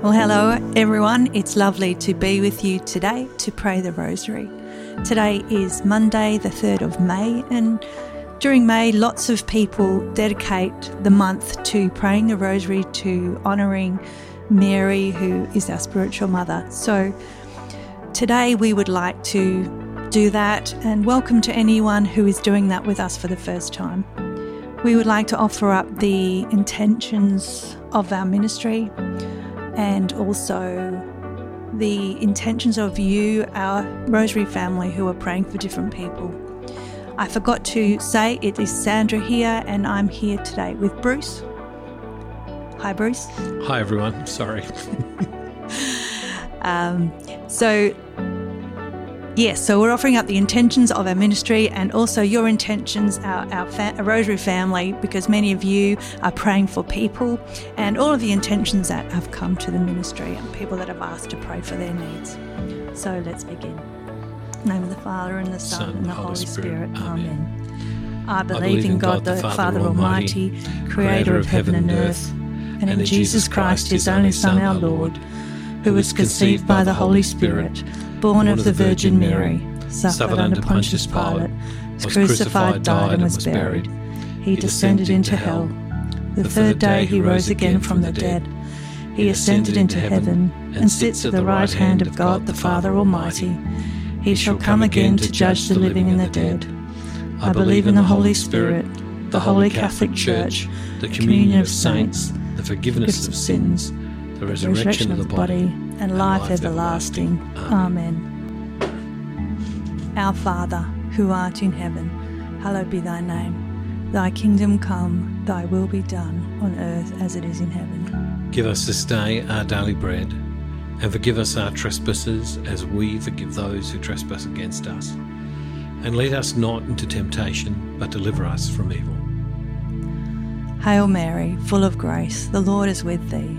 Well, hello everyone. It's lovely to be with you today to pray the Rosary. Today is Monday, the 3rd of May, and during May, lots of people dedicate the month to praying the Rosary, to honouring Mary, who is our spiritual mother. So today we would like to do that and welcome to anyone who is doing that with us for the first time. We would like to offer up the intentions of our ministry and also the intentions of you, our Rosary family, who are praying for different people. I forgot to say it is Sandra here, and I'm here today with Bruce. Hi, Bruce. Hi, everyone. Sorry. um, so, Yes, so we're offering up the intentions of our ministry and also your intentions, our, our, fa- our, Rosary family, because many of you are praying for people and all of the intentions that have come to the ministry and people that have asked to pray for their needs. So let's begin. In the name of the Father and the Son, Son and the Holy Spirit. Spirit. Amen. I believe, I believe in God, the Father, Father Almighty, creator of heaven and earth, and in Jesus Christ, his only Son, our Lord, who was conceived by the Holy Spirit born of the Virgin Mary, suffered under Pontius Pilate, was crucified, died, and was buried. He descended into hell. The third day he rose again from the dead. He ascended into heaven and sits at the right hand of God the Father Almighty. He shall come again to judge the living and the dead. I believe in the Holy Spirit, the Holy Catholic Church, the communion of saints, the forgiveness of sins, the resurrection of the body and life everlasting. Amen. Our Father, who art in heaven, hallowed be thy name. Thy kingdom come, thy will be done, on earth as it is in heaven. Give us this day our daily bread, and forgive us our trespasses as we forgive those who trespass against us. And lead us not into temptation, but deliver us from evil. Hail Mary, full of grace, the Lord is with thee.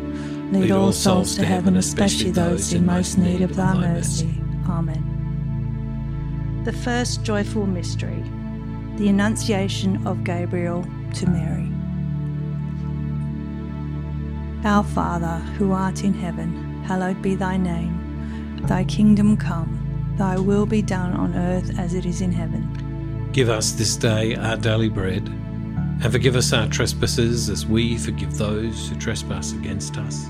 Lead all souls to heaven, especially those in most need of thy mercy. Amen. The first joyful mystery, the Annunciation of Gabriel to Mary. Our Father, who art in heaven, hallowed be thy name. Thy kingdom come, thy will be done on earth as it is in heaven. Give us this day our daily bread, and forgive us our trespasses as we forgive those who trespass against us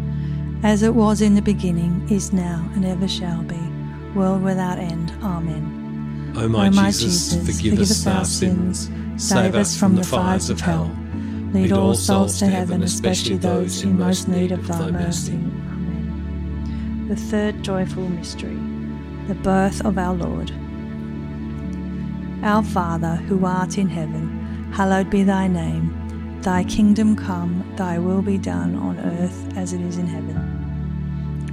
as it was in the beginning, is now, and ever shall be, world without end. Amen. O my, Jesus, forgive, us our sins, save us from the fires of hell. Lead all souls to heaven, especially those in most need of thy mercy. Amen. The third joyful mystery, the birth of our Lord. Our Father, who art in heaven, hallowed be thy name. Thy kingdom come, thy will be done on earth as it is in heaven.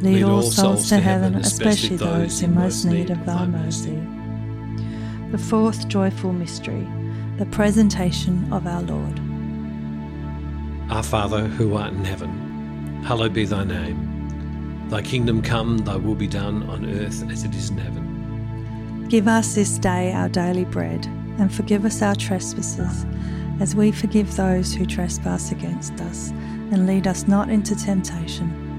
Lead all souls to heaven, especially those in most need of thy mercy. The fourth joyful mystery, the presentation of our Lord. Our Father, who art in heaven, hallowed be thy name. Thy kingdom come, thy will be done on earth as it is in heaven. Give us this day our daily bread, and forgive us our trespasses, as we forgive those who trespass against us. And lead us not into temptation,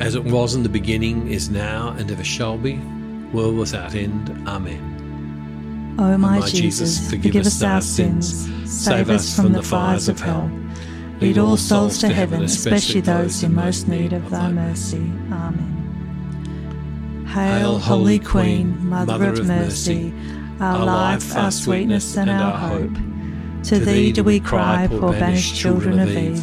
as it was in the beginning, is now, and ever shall be, world without end. Amen. O my, o my Jesus, Jesus, forgive us our sins, save us from the fires of hell. Lead all souls to heaven, especially those in most need of thy mercy. Amen. Hail, Holy Queen, Mother of mercy, our life, our sweetness, and our hope. To thee do we cry, poor banished children of Eve.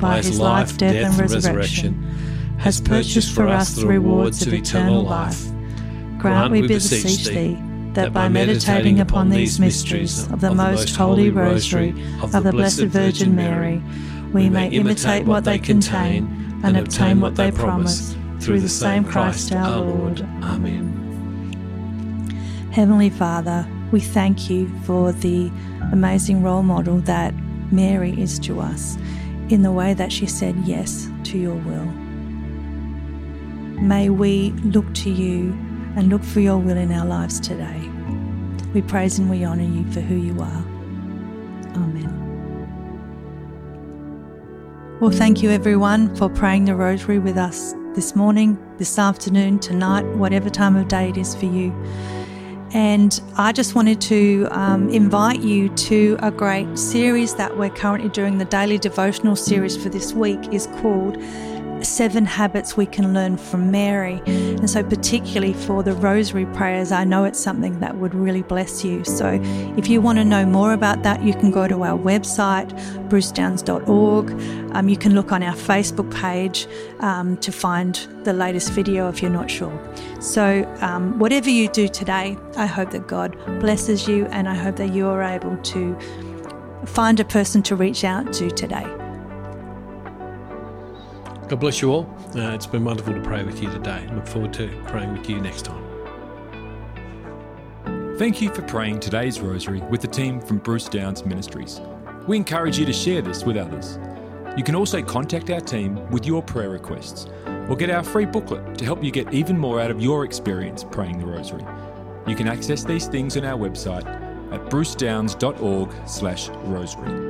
by his life, death, and resurrection, has purchased for us the rewards of eternal life, grant, we beseech thee, that by meditating upon these mysteries of the most holy rosary of the Blessed Virgin Mary, we may imitate what they contain and obtain what they promise, through the same Christ our Lord. Amen. Heavenly Father, we thank you for the amazing role model that Mary is to us in the way that she said yes to your will. May we look to you and look for your will in our lives today. We praise and we honour you for who you are. Amen. Well, thank you everyone for praying the rosary with us this morning, this afternoon, tonight, whatever time of day it is for you. And I just wanted to um, invite you to a great series that we're currently doing. The daily devotional series for this week is called Seven Habits We Can Learn from Mary. And so, particularly for the rosary prayers, I know it's something that would really bless you. So, if you want to know more about that, you can go to our website, brucedowns.org. Um, you can look on our Facebook page um, to find the latest video if you're not sure. So, um, whatever you do today, I hope that God blesses you and I hope that you are able to find a person to reach out to today. God bless you all. Uh, it's been wonderful to pray with you today. Look forward to praying with you next time. Thank you for praying today's rosary with the team from Bruce Downs Ministries. We encourage you to share this with others. You can also contact our team with your prayer requests or get our free booklet to help you get even more out of your experience praying the rosary. You can access these things on our website at brucedowns.org/rosary.